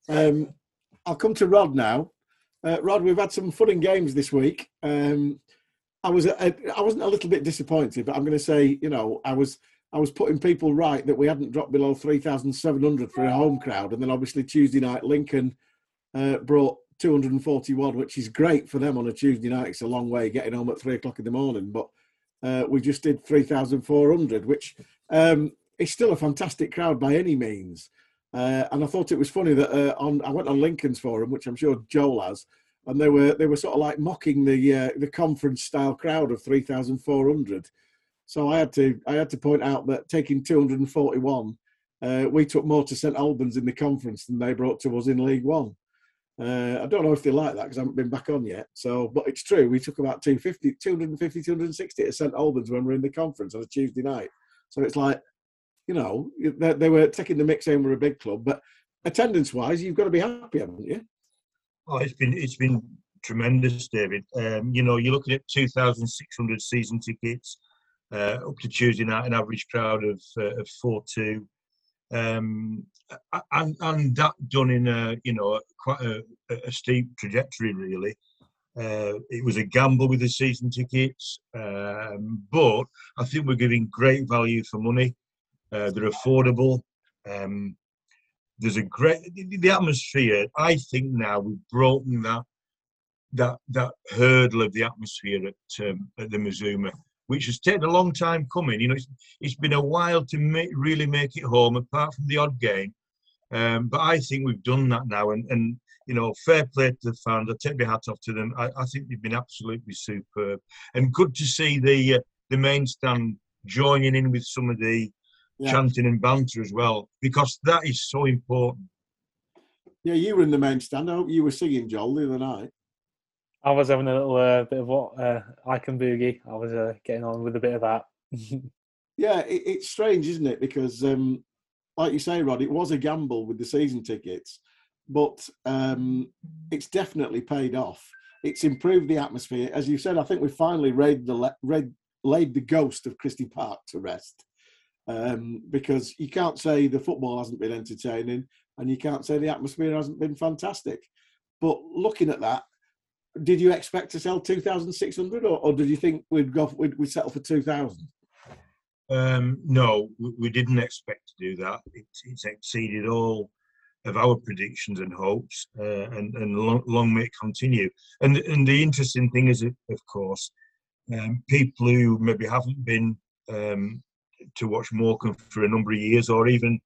Um, I'll come to Rod now. Uh, Rod, we've had some fun and games this week. Um, I was a, I wasn't a little bit disappointed, but I'm going to say, you know, I was I was putting people right that we hadn't dropped below 3,700 for a home crowd, and then obviously Tuesday night Lincoln uh, brought 241, which is great for them on a Tuesday night. It's a long way getting home at three o'clock in the morning, but uh, we just did 3,400, which um, is still a fantastic crowd by any means. Uh, and I thought it was funny that uh, on I went on Lincoln's forum, which I'm sure Joel has, and they were they were sort of like mocking the uh, the conference style crowd of 3,400. So I had to I had to point out that taking 241, uh, we took more to St Albans in the conference than they brought to us in League One. Uh, I don't know if they like that because I haven't been back on yet. So, but it's true. We took about 250, 250, 260 at St Albans when we are in the conference on a Tuesday night. So it's like, you know, they, they were taking the mix saying we're a big club, but attendance-wise, you've got to be happy, haven't you?
Oh, it's been it's been tremendous, David. Um, you know, you're looking at 2,600 season tickets uh, up to Tuesday night, an average crowd of uh, of four two um, and, and that done in a you know quite a, a steep trajectory really. Uh, it was a gamble with the season tickets, um, but I think we're giving great value for money. Uh, they're affordable. Um, there's a great the atmosphere. I think now we've broken that that that hurdle of the atmosphere at um, at the Mazuma, which has taken a long time coming. You know, it's, it's been a while to make, really make it home, apart from the odd game. Um, but I think we've done that now, and, and you know, fair play to the fans. I take my hat off to them. I, I think they've been absolutely superb, and good to see the uh, the main stand joining in with some of the yeah. chanting and banter as well, because that is so important.
Yeah, you were in the main stand. I hope you were singing, Joel, the other night.
I was having a little uh, bit of what uh, I can boogie. I was uh, getting on with a bit of that.
yeah, it, it's strange, isn't it? Because, um, like you say, Rod, it was a gamble with the season tickets, but um, it's definitely paid off. It's improved the atmosphere, as you said. I think we finally laid the read laid the ghost of Christie Park to rest, um, because you can't say the football hasn't been entertaining, and you can't say the atmosphere hasn't been fantastic. But looking at that, did you expect to sell 2,600 or, or, did you think we'd go we'd, we'd settle for 2,000?
Um, no, we didn't expect to do that. It's, it's exceeded all of our predictions and hopes, uh, and, and long, long, may it continue. And, and the interesting thing is, of course, um, people who maybe haven't been um, to watch Morecambe for a number of years, or even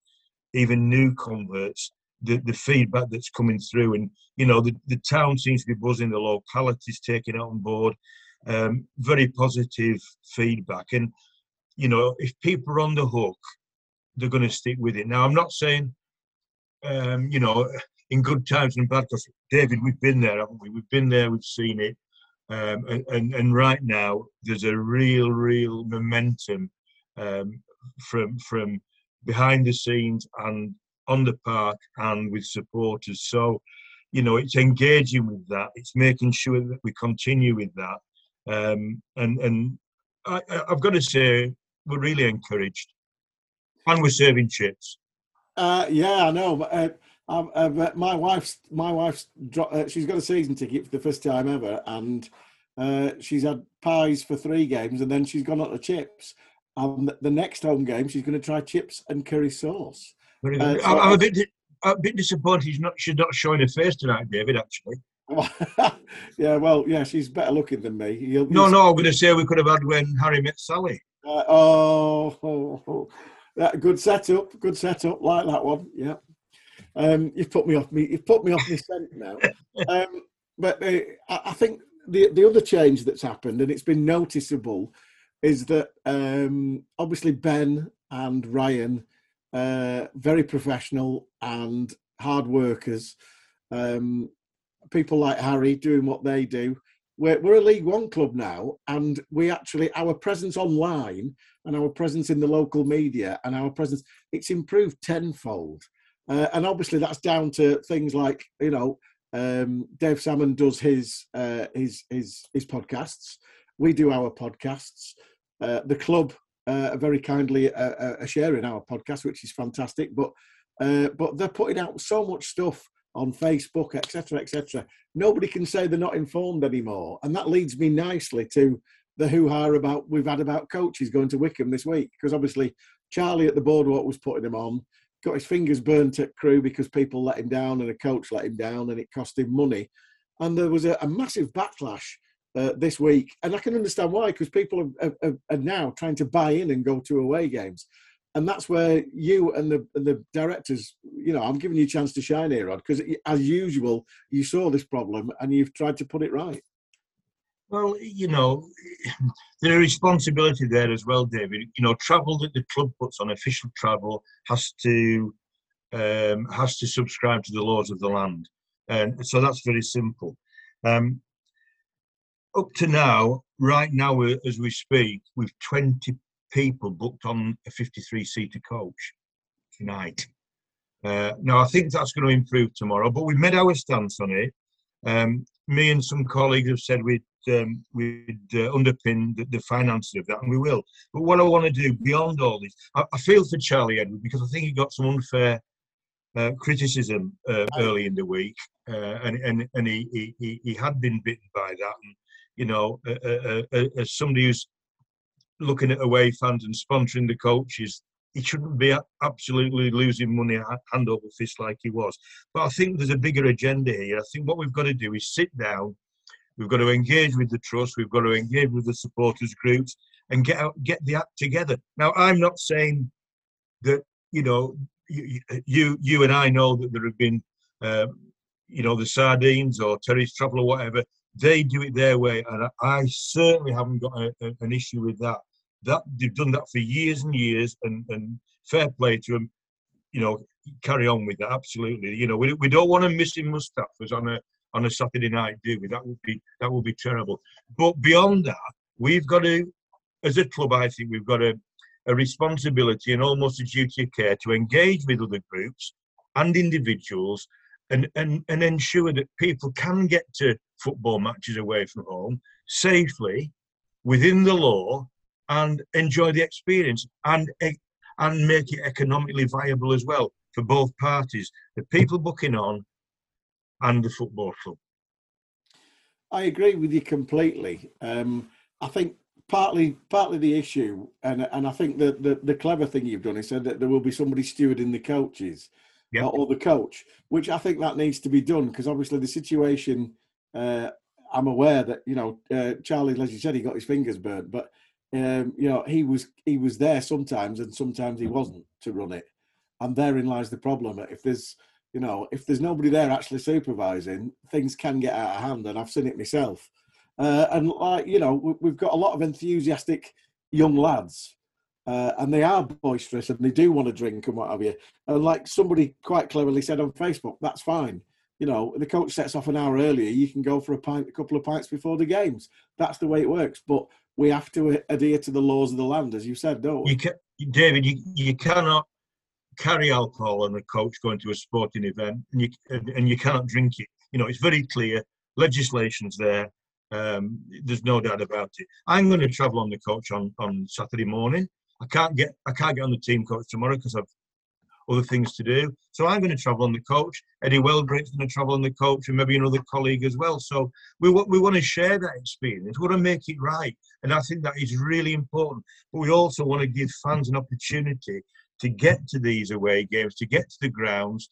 even new converts, the, the feedback that's coming through. And, you know, the, the town seems to be buzzing, the locality's taking it on board. Um, very positive feedback. And, you know, if people are on the hook, they're going to stick with it. Now, I'm not saying, um, you know, in good times and bad, because David, we've been there, haven't we? We've been there, we've seen it. Um, and, and, and, right now, there's a real, real momentum um, from from behind the scenes and on the park and with supporters. So, you know, it's engaging with that. It's making sure that we continue with that. Um, and and I, have got to say, we're really encouraged, and we're serving chips.
Uh, yeah, I know. Uh, uh, my wife's my wife's uh, she's got a season ticket for the first time ever, and uh, she's had pies for three games, and then she's gone on to chips. And the next home game, she's going to try chips and curry sauce.
Uh, so I'm, a bit, a bit disappointed she's not she's not showing her face tonight, David. Actually.
yeah, well, yeah, she's better looking than me.
You'll, no, no, I'm going to say we could have had when Harry met Sally.
Uh, oh, oh, oh, that good setup, good setup, like that one. Yeah, um, you've put me off me. You've put me off my scent now. um, but uh, I think the the other change that's happened, and it's been noticeable, is that um, obviously Ben and Ryan uh, very professional and hard workers. Um, people like Harry doing what they do. We're, we're a League One club now, and we actually our presence online and our presence in the local media and our presence it's improved tenfold. Uh, and obviously that's down to things like you know um, Dave Salmon does his uh, his his his podcasts. We do our podcasts. Uh, the club uh, very kindly uh, uh, in our podcast, which is fantastic. But uh, but they're putting out so much stuff on Facebook, etc., etc. Nobody can say they're not informed anymore, and that leads me nicely to the hoo-ha about we've had about coaches going to Wycombe this week because obviously Charlie at the boardwalk was putting him on, got his fingers burnt at Crewe because people let him down and a coach let him down, and it cost him money, and there was a, a massive backlash uh, this week, and I can understand why because people are, are, are, now trying to buy in and go to away games, and that's where you and the and the directors, you know, I'm giving you a chance to shine here, Rod, because as usual, you saw this problem and you've tried to put it right.
Well, you know, there's a responsibility there as well, David. You know, travel that the club puts on official travel has to um, has to subscribe to the laws of the land, and so that's very simple. Um, up to now, right now as we speak, we've 20 people booked on a 53 seater coach tonight. Uh, now, I think that's going to improve tomorrow, but we've made our stance on it. Um, me and some colleagues have said we'd, um, we'd uh, underpin the, the, finances of that, and we will. But what I want to do beyond all this, I, I feel for Charlie Edward because I think he got some unfair uh, criticism uh, early in the week, uh, and and, and he, he, he had been bitten by that. And you know, as somebody who's looking at away fans and sponsoring the coaches, he shouldn't be absolutely losing money hand over fist like he was. But I think there's a bigger agenda here. I think what we've got to do is sit down We've got to engage with the trust. We've got to engage with the supporters groups and get out, get the act together. Now, I'm not saying that you know you you, you and I know that there have been uh, you know the sardines or Terry's trouble or whatever. They do it their way, and I, certainly haven't got a, a, an issue with that. That they've done that for years and years, and, and fair play to them. You know, carry on with that. Absolutely. You know, we, we don't want to miss in Mustafas on a on a Saturday night, do we? That would be that would be terrible. But beyond that, we've got to, as a club, I think we've got a, a responsibility and almost a duty of care to engage with other groups and individuals and, and, and ensure that people can get to football matches away from home safely within the law and enjoy the experience and and make it economically viable as well for both parties the people booking on and the football club.
I agree with you completely. Um, i think partly partly the issue and and i think that the, the clever thing you've done is said that there will be somebody stewarding the coaches yep. or, the coach, which I think that needs to be done because obviously the situation. Uh, I'm aware that you know uh, Charlie, as you said, he got his fingers burnt, but um, you know he was he was there sometimes and sometimes he wasn't to run it, and therein lies the problem. If there's you know if there's nobody there actually supervising, things can get out of hand, and I've seen it myself. Uh, and like you know, we've got a lot of enthusiastic young lads uh, and they are boisterous and they do want to drink and what have you. And like somebody quite cleverly said on Facebook, that's fine. You know, the coach sets off an hour earlier. You can go for a pint, a couple of pints before the games. That's the way it works. But we have to adhere to the laws of the land, as you said, don't we?
You can, David, you, you cannot carry alcohol on a coach going to a sporting event, and you and you cannot drink it. You know, it's very clear. Legislation's there. Um, there's no doubt about it. I'm going to travel on the coach on, on Saturday morning. I can't get I can't get on the team coach tomorrow because I've other things to do. So I'm going to travel on the coach. Eddie Wellbrick's going to travel on the coach, and maybe another colleague as well. So we want we want to share that experience. We want to make it right, and I think that is really important. But we also want to give fans an opportunity to get to these away games, to get to the grounds,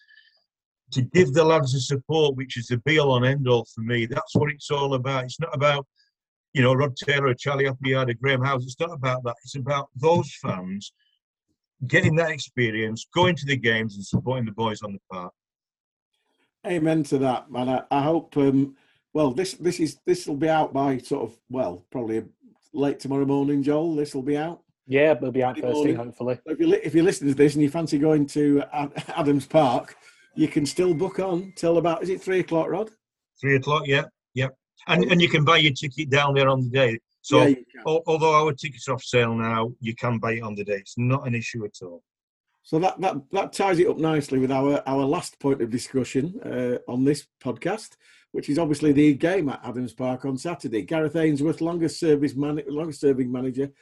to give the lads the support, which is the be all and end all for me. That's what it's all about. It's not about you know, Rod Taylor, Charlie Appleyard, Graham Howse. It's not about that. It's about those fans getting that experience, going to the games and supporting the boys on the park.
Amen to that, man. I, I hope. Um, well, this this is this will be out by sort of well, probably late tomorrow morning, Joel. This will be out.
Yeah, it'll be out Thursday, hopefully.
If you if you listen to this and you fancy going to Adams Park, you can still book on till about is it three o'clock, Rod?
Three o'clock, yeah, yeah and and you can buy your ticket down there on the day. So yeah, although our tickets are off sale now, you can buy it on the day. It's not an issue at all.
So that that that ties it up nicely with our our last point of discussion uh, on this podcast, which is obviously the game at Adams Park on Saturday. Gareth Ainsworth, longest service man, longest serving manager,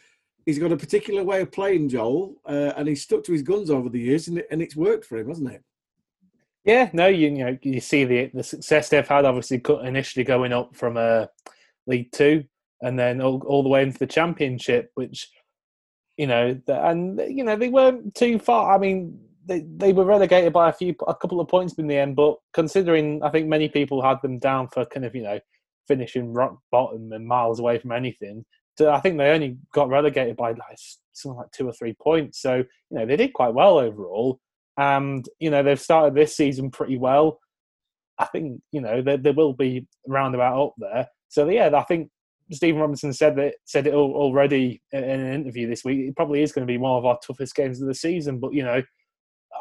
he's got a particular way of playing, Joel, uh, and he's stuck to his guns over the years, and, it, and it's worked for him, hasn't it?
Yeah, no, you, you know you see the the success they've had. Obviously, initially going up from uh, League Two, and then all, all the way into the Championship, which you know, and you know they weren't too far. I mean, they they were relegated by a few a couple of points in the end, but considering I think many people had them down for kind of you know finishing rock bottom and miles away from anything. So I think they only got relegated by like something like two or three points. So you know they did quite well overall and you know they've started this season pretty well. I think you know they, they will be roundabout up there. So yeah, I think Stephen Robinson said that said it already in an interview this week. It probably is going to be one of our toughest games of the season. But you know,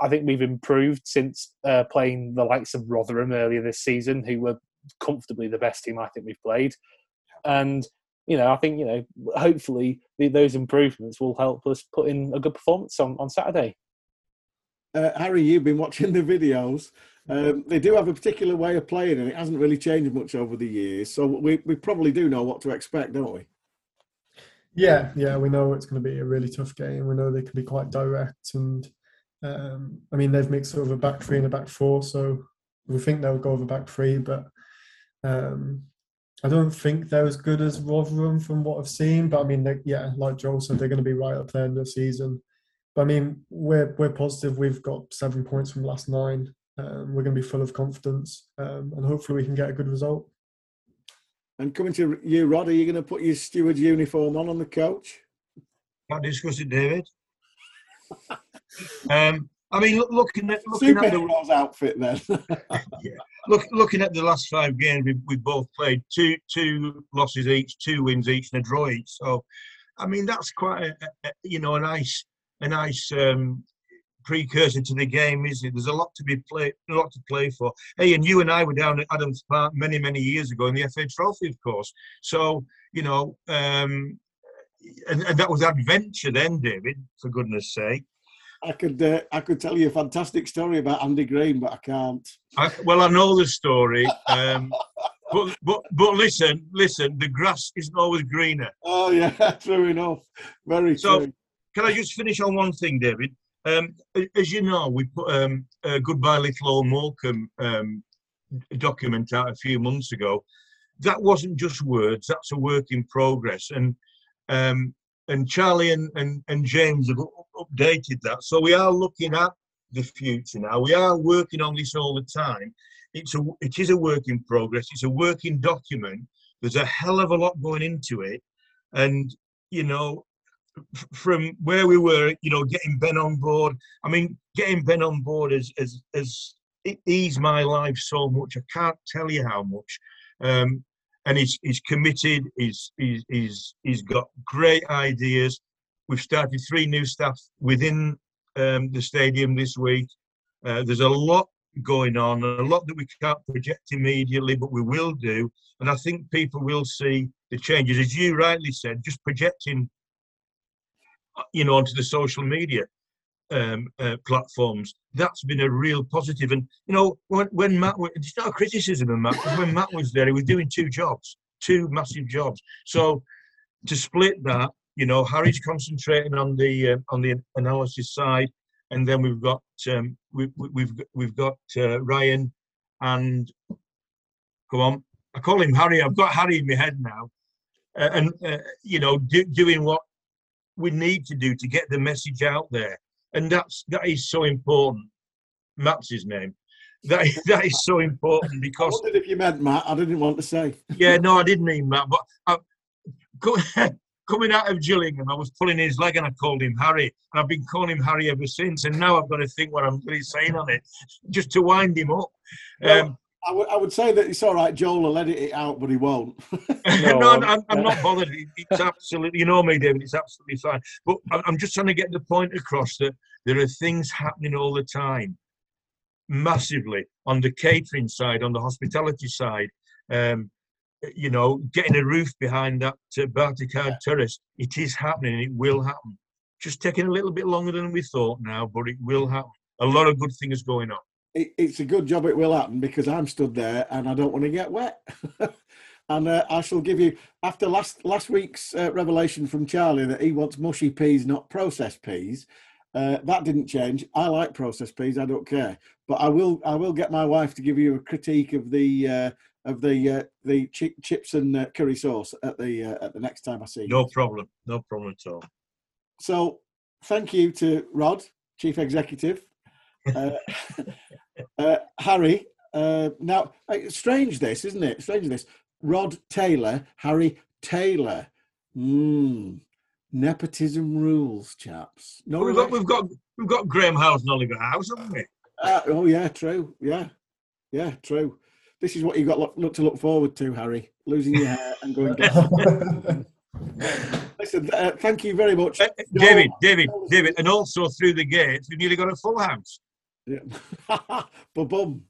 I think we've improved since uh, playing the likes of Rotherham earlier this season, who were comfortably the best team I think we've played. And you know, I think you know, hopefully those improvements will help us put in a good performance on, on Saturday
uh, Harry, you've been watching the videos. Um, they do have a particular way of playing, and it hasn't really changed much over the years. So we we probably do know what to expect, don't we?
Yeah, yeah, we know it's going to be a really tough game. We know they can be quite direct, and um, I mean they've mixed sort of a back three and a back four, so we think they'll go over back three, but um, I don't think they're as good as Rotherham from what I've seen. But I mean, they, yeah, like Joel said, they're going to be right up there in the season. But I mean, we're we're positive. We've got seven points from last nine. Um, we're going to be full of confidence, um, and hopefully we can get a good result.
And coming to you, Rod, are you going to put your steward's uniform on on the coach?
Can't discuss it, David. um, I mean, look, looking at looking at the
Superhero's outfit then.
look, looking at the last five games, we we both played two two losses each, two wins each, and a draw each. So, I mean, that's quite a, a, you know a nice a nice um, precursor to the game, isn't it? There's a lot to be play, a lot to play for. Hey, and you and I were down at Adams Park many many years ago in the FA Trophy, of course. So you know, um, and, and that was adventure then, David. For goodness' sake.
I could uh, I could tell you a fantastic story about Andy Green, but I can't.
I, well, I know the story. Um, but, but but listen, listen. The grass isn't always greener.
Oh yeah, true enough. Very
So-
true.
Can I just finish on one thing, David? Um, as you know, we put um, a Goodbye Little Old Morecambe um, document out a few months ago. That wasn't just words. That's a work in progress. And um, and Charlie and, and, and James have updated that. So we are looking at the future now. We are working on this all the time. It's a it is a work in progress. It's a working document. There's a hell of a lot going into it, and you know, from where we were, you know, getting Ben on board. I mean, getting Ben on board has has has eased my life so much. I can't tell you how much. Um, and he's he's committed. He's he's he's got great ideas. We've started three new staff within um, the stadium this week. Uh, there's a lot going on, a lot that we can't project immediately, but we will do. And I think people will see the changes, as you rightly said, just projecting, you know, onto the social media um, uh, platforms. That's been a real positive. And you know, when, when Matt, it's not a criticism of Matt, when Matt was there, he was doing two jobs, two massive jobs. So to split that, you know, Harry's concentrating on the uh, on the analysis side, and then we've got um, we, we- we've we've got uh, Ryan and come on, I call him Harry. I've got Harry in my head now, uh, and uh, you know, do, doing what we need to do to get the message out there, and that's that is so important. Matt's his name. That is, that is so important
I
because
wondered if you meant Matt. I didn't want to say.
yeah, no, I didn't mean Matt. But I, coming out of Gillingham, I was pulling his leg and I called him Harry. And I've been calling him Harry ever since. And now I've got to think what I'm really saying on it, just to wind him up.
Well,
Um,
I would I would say that it's all right. Joel will edit it out, but he won't.
no,
No,
I'm, I'm not bothered. It's absolutely, you know me, David, it's absolutely fine. But I- I'm just trying to get the point across that there are things happening all the time, massively, on the catering side, on the hospitality side. Um, you know, getting a roof behind that uh, Barticard terrace, it is happening, it will happen. Just taking a little bit longer than we thought now, but it will happen. A lot of good things going on.
It, it's a good job it will happen because I'm stood there and I don't want to get wet. and uh, I shall give you after last last week's uh, revelation from Charlie that he wants mushy peas, not processed peas. Uh, that didn't change. I like processed peas. I don't care. But I will I will get my wife to give you a critique of the uh, of the uh, the chi- chips and uh, curry sauce at the uh, at the next time I see you.
No problem. No problem at all.
So thank you to Rod, Chief Executive, uh, Harry. Uh, now, uh, strange this, isn't it? Strange this. Rod Taylor, Harry Taylor. Mm. Nepotism rules, chaps. No,
Well, we've got we've got we've got Graham Howse and Oliver House, haven't we?
Uh, oh yeah, true. Yeah, yeah, true. This is what you've got look, look to look forward to, Harry. Losing your hair and going. down. Listen, uh, thank you very much.
Uh, uh, David, David, David, and also through the gates, we've nearly got a full house.
Yeah. bum.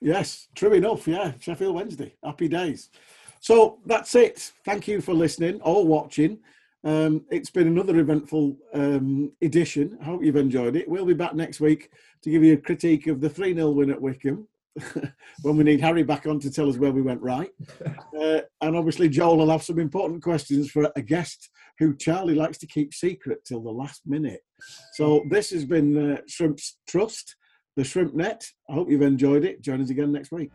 Yes, true enough. Yeah, Sheffield Wednesday. Happy days. So that's it. Thank you for listening or watching. Um, it's been another eventful um, edition. I hope you've enjoyed it. We'll be back next week to give you a critique of the 3 0 win at Wycombe when we need Harry back on to tell us where we went right. Uh, and obviously, Joel will have some important questions for a guest who Charlie likes to keep secret till the last minute. So this has been uh, Shrimp's Trust, the Shrimp Net. I hope you've enjoyed it. Join us again next week.